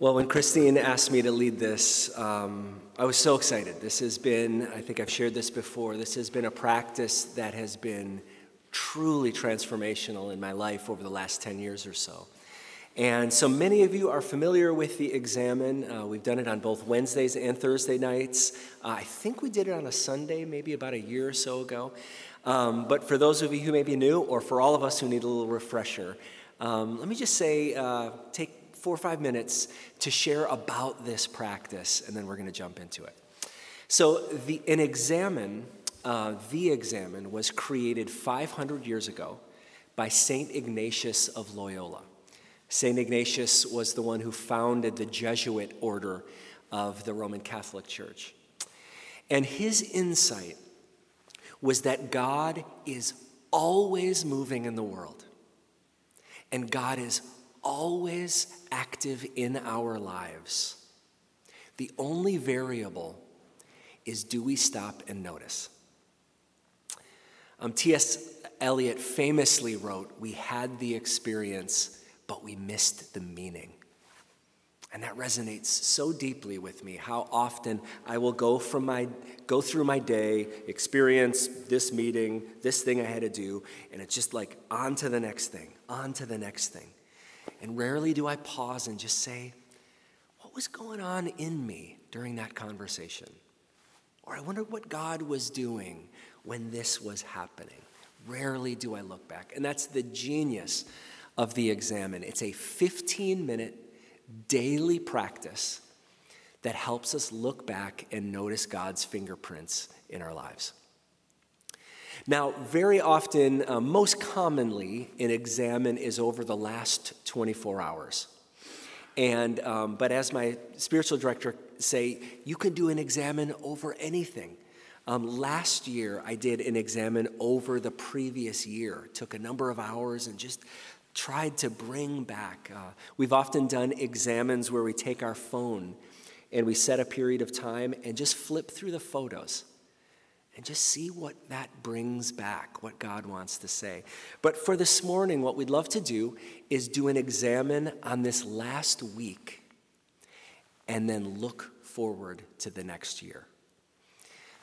Well, when Christine asked me to lead this, um, I was so excited. This has been, I think I've shared this before, this has been a practice that has been truly transformational in my life over the last 10 years or so. And so many of you are familiar with the Examen. Uh, we've done it on both Wednesdays and Thursday nights. Uh, I think we did it on a Sunday, maybe about a year or so ago. Um, but for those of you who may be new, or for all of us who need a little refresher, um, let me just say uh, take four or five minutes to share about this practice, and then we're going to jump into it. So, the, an Examen, uh, the Examen, was created 500 years ago by St. Ignatius of Loyola. St. Ignatius was the one who founded the Jesuit order of the Roman Catholic Church. And his insight was that God is always moving in the world, and God is always active in our lives. The only variable is do we stop and notice? Um, T.S. Eliot famously wrote, We had the experience, but we missed the meaning. And that resonates so deeply with me how often I will go from my go through my day, experience this meeting, this thing I had to do, and it's just like on to the next thing, on to the next thing. And rarely do I pause and just say, What was going on in me during that conversation? Or I wonder what God was doing when this was happening. Rarely do I look back. And that's the genius of the Examen. It's a 15 minute daily practice that helps us look back and notice God's fingerprints in our lives. Now, very often, uh, most commonly, an Examen is over the last 24 hours. And, um, but as my spiritual director say, you can do an Examen over anything. Um, last year, I did an Examen over the previous year. Took a number of hours and just tried to bring back. Uh, we've often done Examens where we take our phone and we set a period of time and just flip through the photos and just see what that brings back, what God wants to say. But for this morning, what we'd love to do is do an Examen on this last week and then look forward to the next year.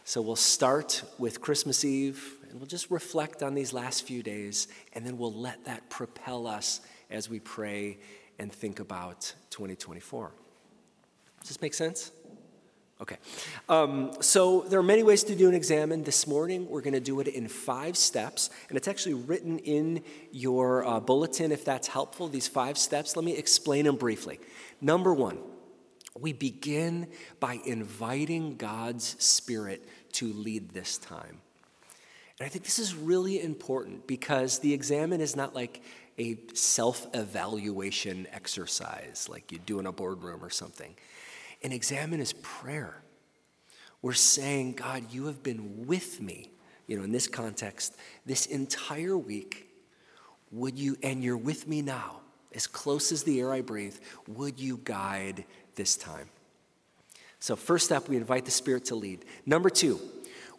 So we'll start with Christmas Eve and we'll just reflect on these last few days and then we'll let that propel us as we pray and think about 2024. Does this make sense? Okay. Um, so there are many ways to do an Examen. This morning, we're going to do it in five steps, and it's actually written in your uh, bulletin if that's helpful. These five steps, let me explain them briefly. Number one, we begin by inviting God's Spirit to lead this time. And I think this is really important because the Examen is not like a self evaluation exercise like you do in a boardroom or something. An Examen is prayer. We're saying, God, you have been with me, you know, in this context, this entire week. Would you, and you're with me now, as close as the air I breathe, would you guide this time? So, first step, we invite the Spirit to lead. Number two,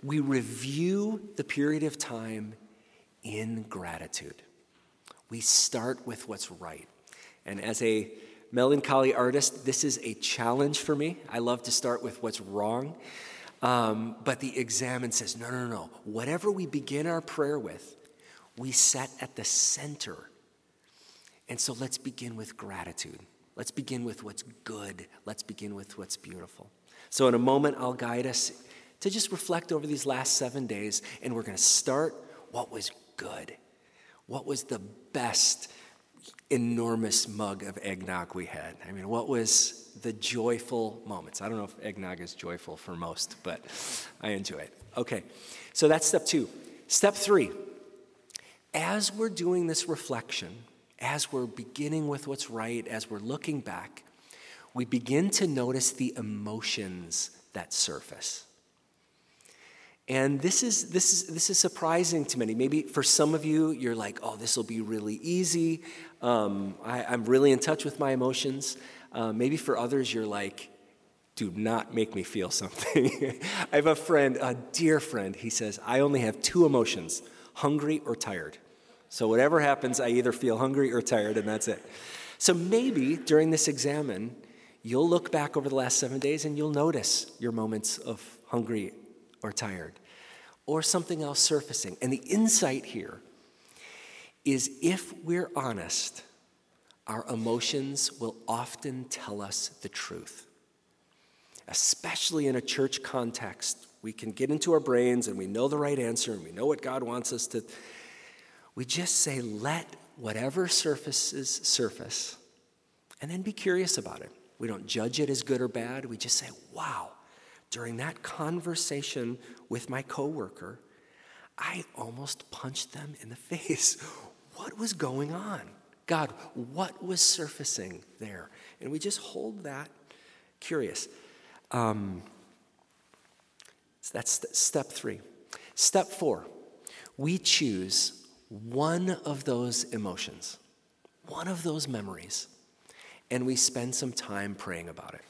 we review the period of time in gratitude. We start with what's right. And as a melancholy artist, this is a challenge for me. I love to start with what's wrong. Um, but the Examen says, no, no, no. Whatever we begin our prayer with, we set at the center. And so let's begin with gratitude. Let's begin with what's good. Let's begin with what's beautiful. So, in a moment, I'll guide us to just reflect over these last seven days, and we're going to start what was good. What was the best enormous mug of eggnog we had. I mean, what was the joyful moments? I don't know if eggnog is joyful for most, but I enjoy it. Okay, so that's step two. Step three, as we're doing this reflection, as we're beginning with what's right, as we're looking back, we begin to notice the emotions that surface. And this is, this, is, this is surprising to many. Maybe for some of you, you're like, oh, this will be really easy. Um, I, am really in touch with my emotions. Uh, maybe for others, you're like, do not make me feel something. I have a friend, a dear friend, he says, I only have two emotions hungry or tired. So whatever happens, I either feel hungry or tired, and that's it. So maybe during this Examen, You'll look back over the last seven days and you'll notice your moments of hungry or tired or something else surfacing. And the insight here is if we're honest, our emotions will often tell us the truth. Especially in a church context, we can get into our brains and we know the right answer and we know what God wants us to. We just say, let whatever surfaces surface, and then be curious about it. We don't judge it as good or bad. We just say, wow, during that conversation with my coworker, I almost punched them in the face. What was going on? God, what was surfacing there? And we just hold that curious. Um, so that's step three. Step four, we choose one of those emotions, one of those memories, and we spend some time praying about it.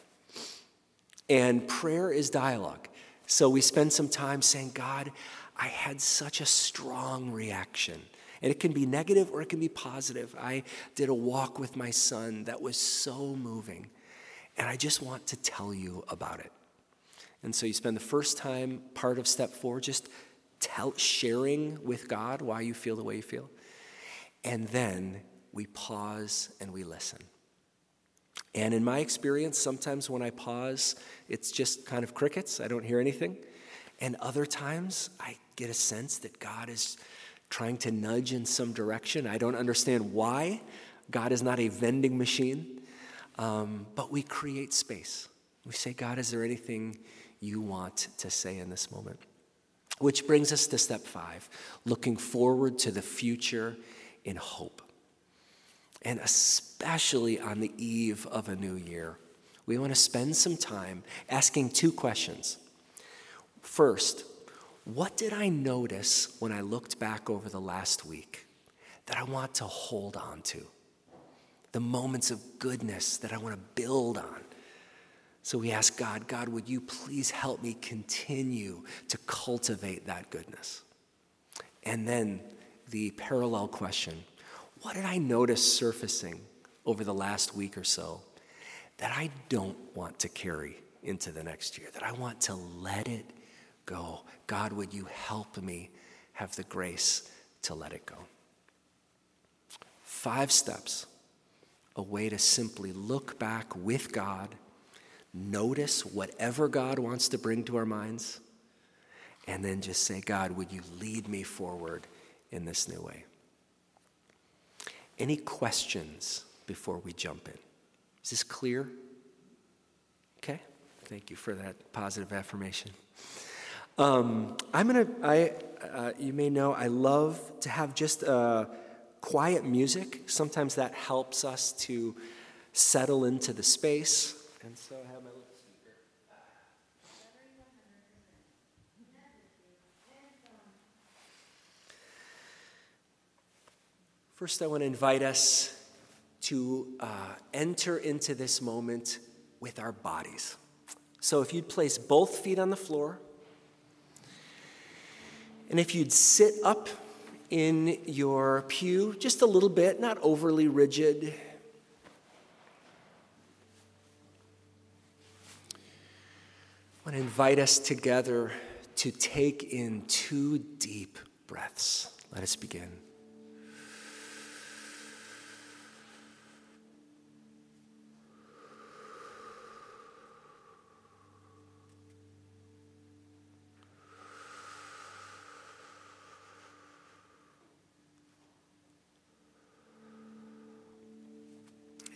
And prayer is dialogue. So we spend some time saying, God, I had such a strong reaction. And it can be negative or it can be positive. I did a walk with my son that was so moving. And I just want to tell you about it. And so you spend the first time, part of step four, just tell, sharing with God why you feel the way you feel. And then we pause and we listen. And in my experience, sometimes when I pause, it's just kind of crickets. I don't hear anything. And other times, I get a sense that God is trying to nudge in some direction. I don't understand why. God is not a vending machine. Um, but we create space. We say, God, is there anything you want to say in this moment? Which brings us to step five looking forward to the future in hope. And especially on the eve of a new year, we want to spend some time asking two questions. First, what did I notice when I looked back over the last week that I want to hold on to? The moments of goodness that I want to build on. So we ask God, God, would you please help me continue to cultivate that goodness? And then the parallel question what did I notice surfacing over the last week or so that I don't want to carry into the next year, that I want to let it go? God, would you help me have the grace to let it go? Five steps, a way to simply look back with God notice whatever God wants to bring to our minds, and then just say, God, would you lead me forward in this new way? Any questions before we jump in? Is this clear? Okay, thank you for that positive affirmation. Um, I'm gonna. I. Uh, you may know I love to have just uh, quiet music. Sometimes that helps us to settle into the space. And so I have my First, I want to invite us to uh, enter into this moment with our bodies. So, if you'd place both feet on the floor, and if you'd sit up in your pew just a little bit, not overly rigid, I want to invite us together to take in two deep breaths. Let us begin.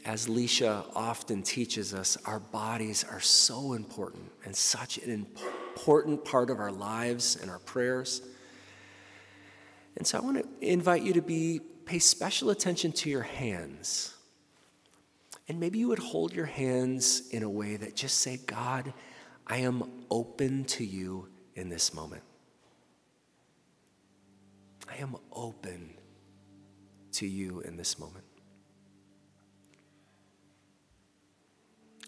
As Leisha often teaches us, our bodies are so important and such an important part of our lives and our prayers. And so I want to invite you to be pay special attention to your hands. And maybe you would hold your hands in a way that just say, God, I am open to you in this moment. I am open to you in this moment.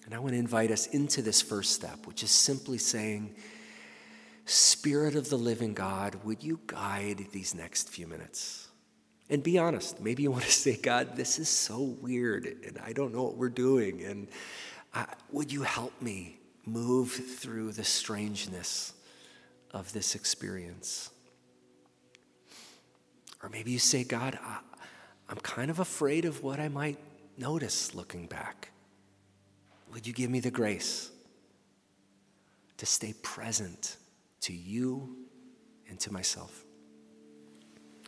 And I want to invite us into this first step, which is simply saying, Spirit of the living God, would you guide these next few minutes? And be honest. Maybe you want to say, God, this is so weird, and I don't know what we're doing. And would you help me move through the strangeness of this experience? Or maybe you say, God, I, I'm kind of afraid of what I might notice looking back. Would you give me the grace to stay present to you and to myself?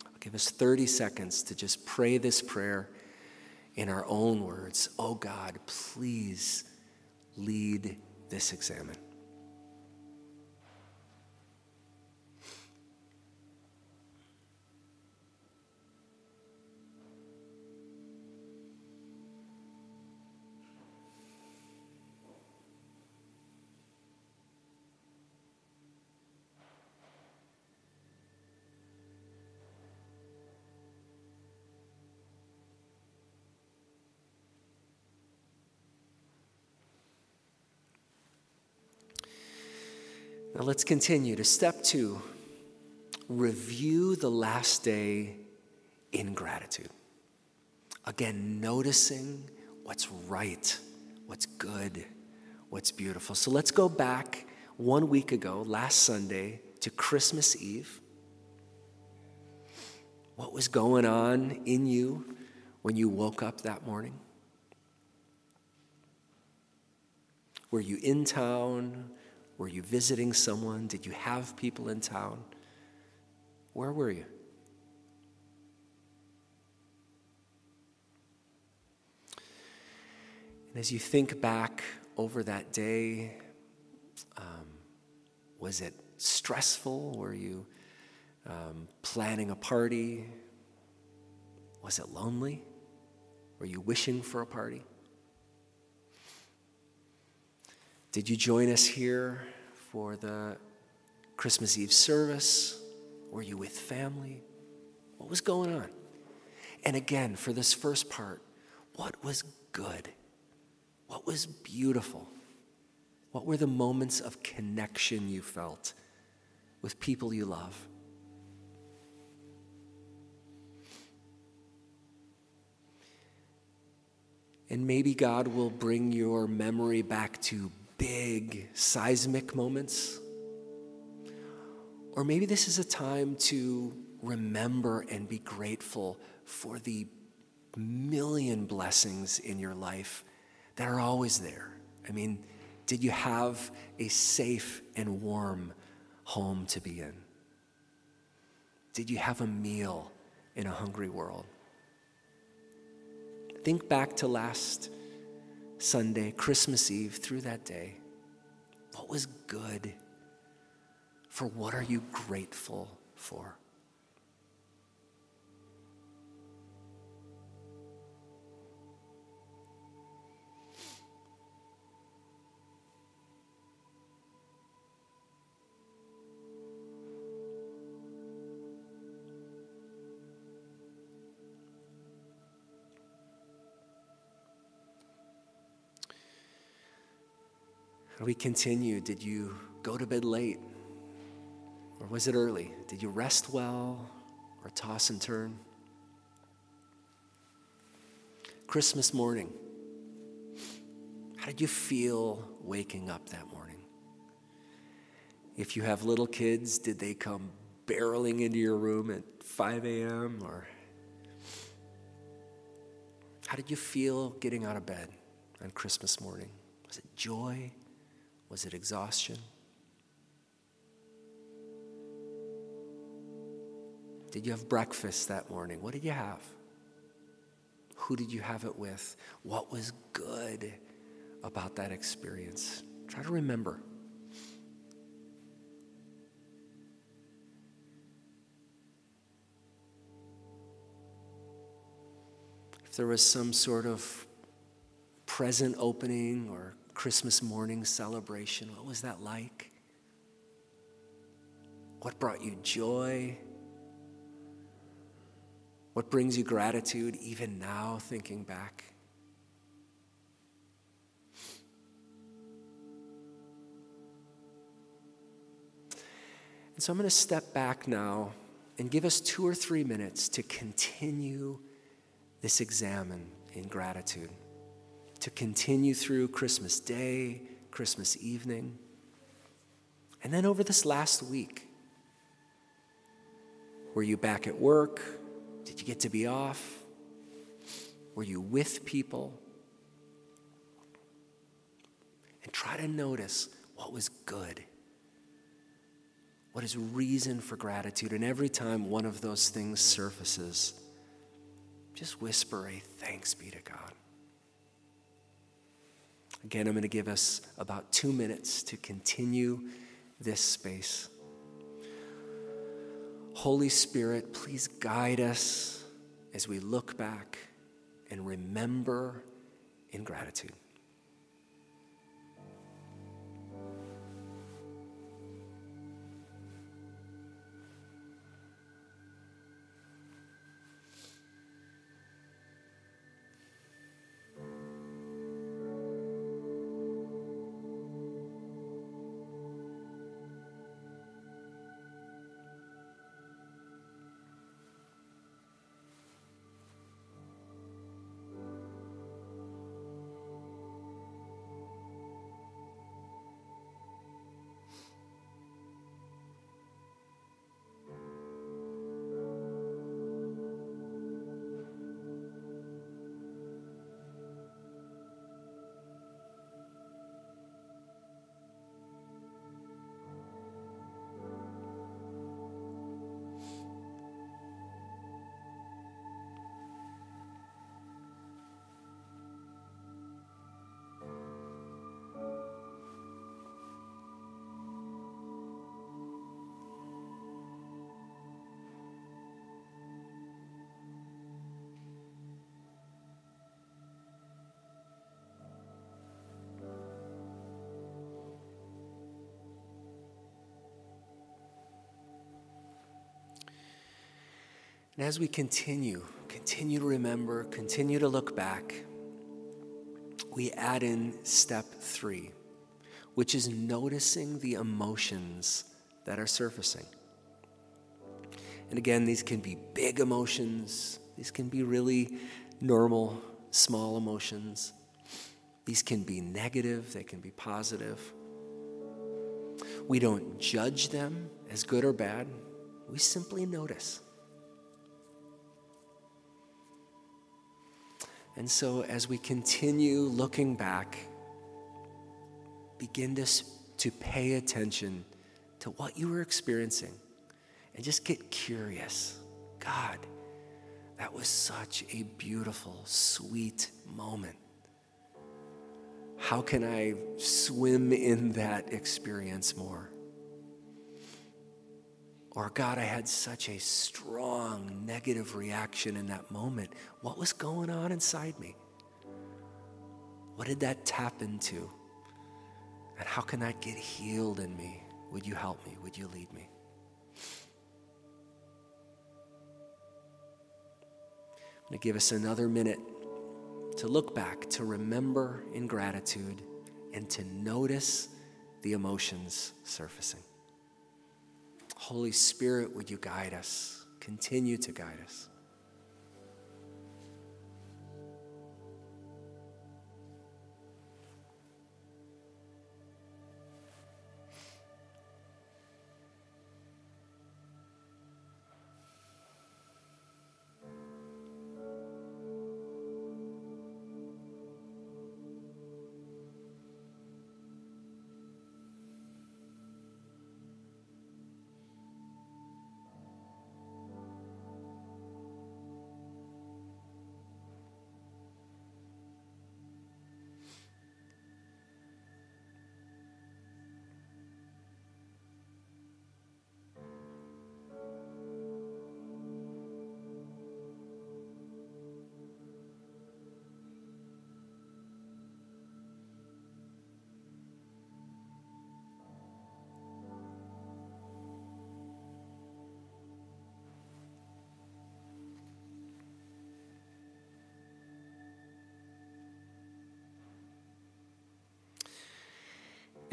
I'll give us 30 seconds to just pray this prayer in our own words. Oh God, please lead this examen. Now let's continue to step two review the last day in gratitude. Again, noticing what's right, what's good, what's beautiful. So let's go back one week ago, last Sunday, to Christmas Eve. What was going on in you when you woke up that morning? Were you in town? Were you visiting someone? Did you have people in town? Where were you? And as you think back over that day, um, was it stressful? Were you um, planning a party? Was it lonely? Were you wishing for a party? Did you join us here for the Christmas Eve service? Were you with family? What was going on? And again, for this first part, what was good? What was beautiful? What were the moments of connection you felt with people you love? And maybe God will bring your memory back to big seismic moments. Or maybe this is a time to remember and be grateful for the million blessings in your life that are always there. I mean, did you have a safe and warm home to be in? Did you have a meal in a hungry world? Think back to last Sunday, Christmas Eve, through that day? What was good? For what are you grateful for? We continue, did you go to bed late? Or was it early? Did you rest well or toss and turn? Christmas morning, how did you feel waking up that morning? If you have little kids, did they come barreling into your room at 5 a.m. or how did you feel getting out of bed on Christmas morning? Was it joy? Was it exhaustion? Did you have breakfast that morning? What did you have? Who did you have it with? What was good about that experience? Try to remember. If there was some sort of present opening or Christmas morning celebration. What was that like? What brought you joy? What brings you gratitude even now, thinking back? And so I'm going to step back now and give us two or three minutes to continue this Examen in gratitude to continue through Christmas Day, Christmas evening. And then over this last week, were you back at work? Did you get to be off? Were you with people? And try to notice what was good. What is reason for gratitude? And every time one of those things surfaces, just whisper a thanks be to God. Again, I'm going to give us about two minutes to continue this space. Holy Spirit, please guide us as we look back and remember in gratitude. And as we continue, continue to remember, continue to look back, we add in step three, which is noticing the emotions that are surfacing. And again, these can be big emotions, these can be really normal, small emotions. These can be negative, they can be positive. We don't judge them as good or bad, we simply notice. And so, as we continue looking back, begin to, to pay attention to what you were experiencing and just get curious. God, that was such a beautiful, sweet moment. How can I swim in that experience more? Or, God, I had such a strong negative reaction in that moment. What was going on inside me? What did that tap into? And how can that get healed in me? Would you help me? Would you lead me? I'm going to give us another minute to look back, to remember in gratitude, and to notice the emotions surfacing. Holy Spirit, would you guide us? Continue to guide us.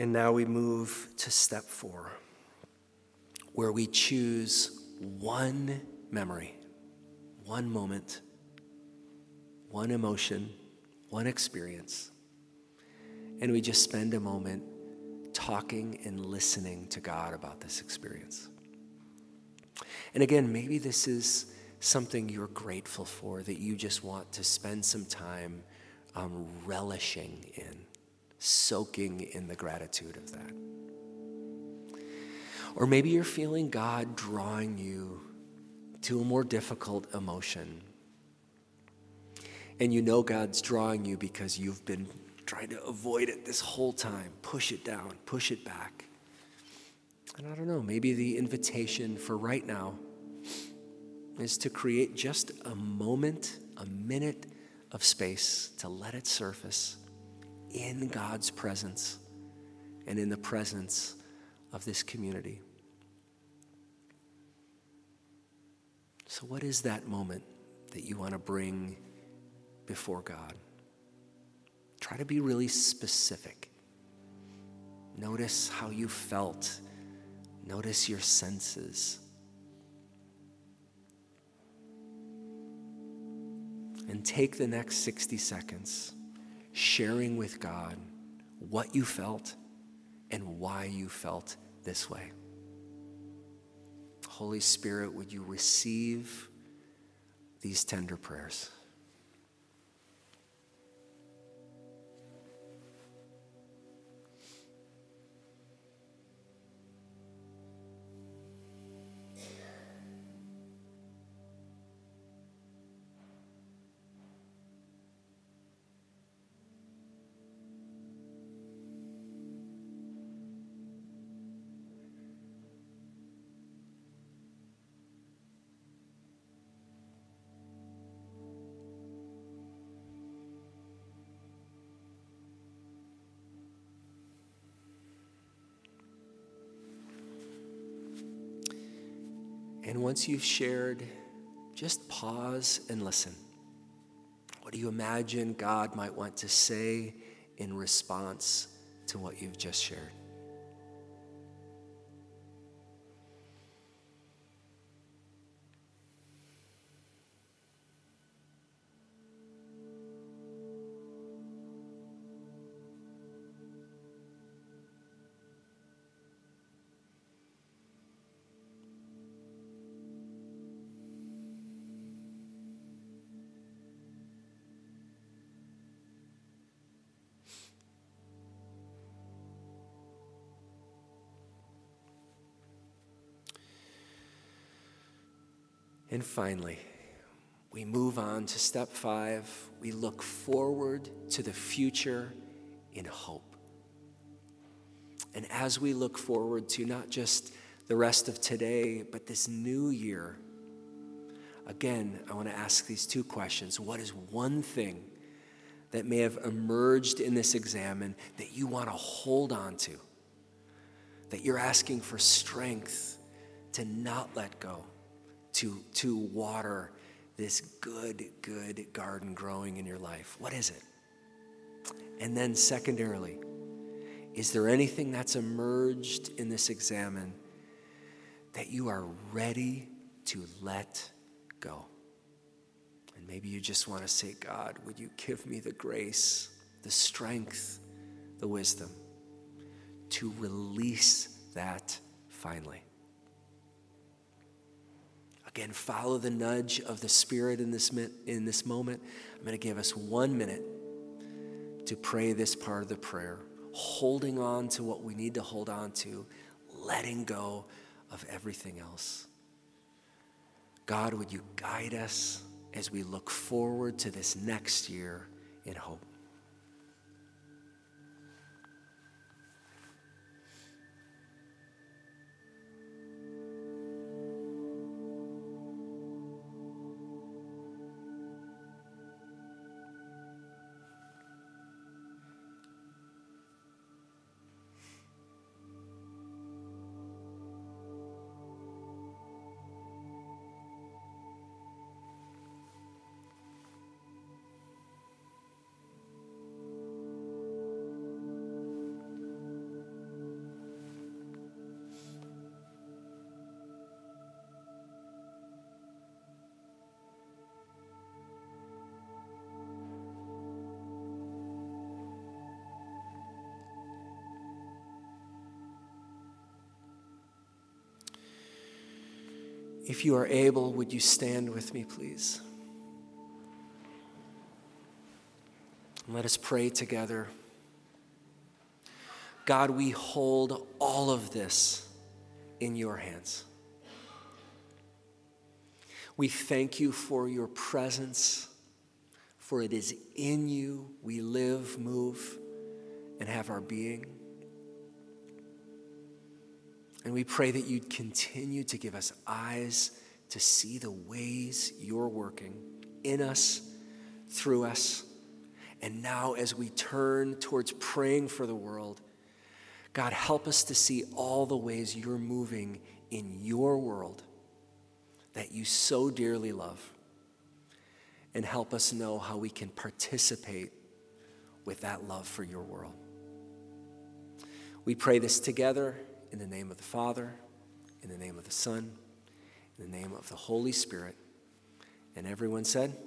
And now we move to step four, where we choose one memory, one moment, one emotion, one experience, and we just spend a moment talking and listening to God about this experience. And again, maybe this is something you're grateful for that you just want to spend some time um, relishing in, soaking in the gratitude of that. Or maybe you're feeling God drawing you to a more difficult emotion. And you know God's drawing you because you've been trying to avoid it this whole time. Push it down, push it back. And I don't know, maybe the invitation for right now is to create just a moment, a minute of space to let it surface in God's presence and in the presence of this community. So, what is that moment that you want to bring before God? Try to be really specific. Notice how you felt, notice your senses. And take the next 60 seconds sharing with God what you felt and why you felt this way. Holy Spirit, would you receive these tender prayers? And once you've shared, just pause and listen. What do you imagine God might want to say in response to what you've just shared? And finally, we move on to step five. We look forward to the future in hope. And as we look forward to not just the rest of today, but this new year, again, I want to ask these two questions. What is one thing that may have emerged in this examen that you want to hold on to? That you're asking for strength to not let go? To, to water this good, good garden growing in your life? What is it? And then, secondarily, is there anything that's emerged in this Examen that you are ready to let go? And maybe you just want to say, God, would you give me the grace, the strength, the wisdom to release that finally? Again, follow the nudge of the Spirit in this, in this moment. I'm going to give us one minute to pray this part of the prayer, holding on to what we need to hold on to, letting go of everything else. God, would you guide us as we look forward to this next year in hope? If you are able, would you stand with me, please? And Let us pray together. God, we hold all of this in your hands. We thank you for your presence, for it is in you we live, move, and have our being. And we pray that you'd continue to give us eyes to see the ways you're working in us, through us. And now, as we turn towards praying for the world, God, help us to see all the ways you're moving in your world that you so dearly love. And help us know how we can participate with that love for your world. We pray this together in the name of the Father, in the name of the Son, in the name of the Holy Spirit. And everyone said,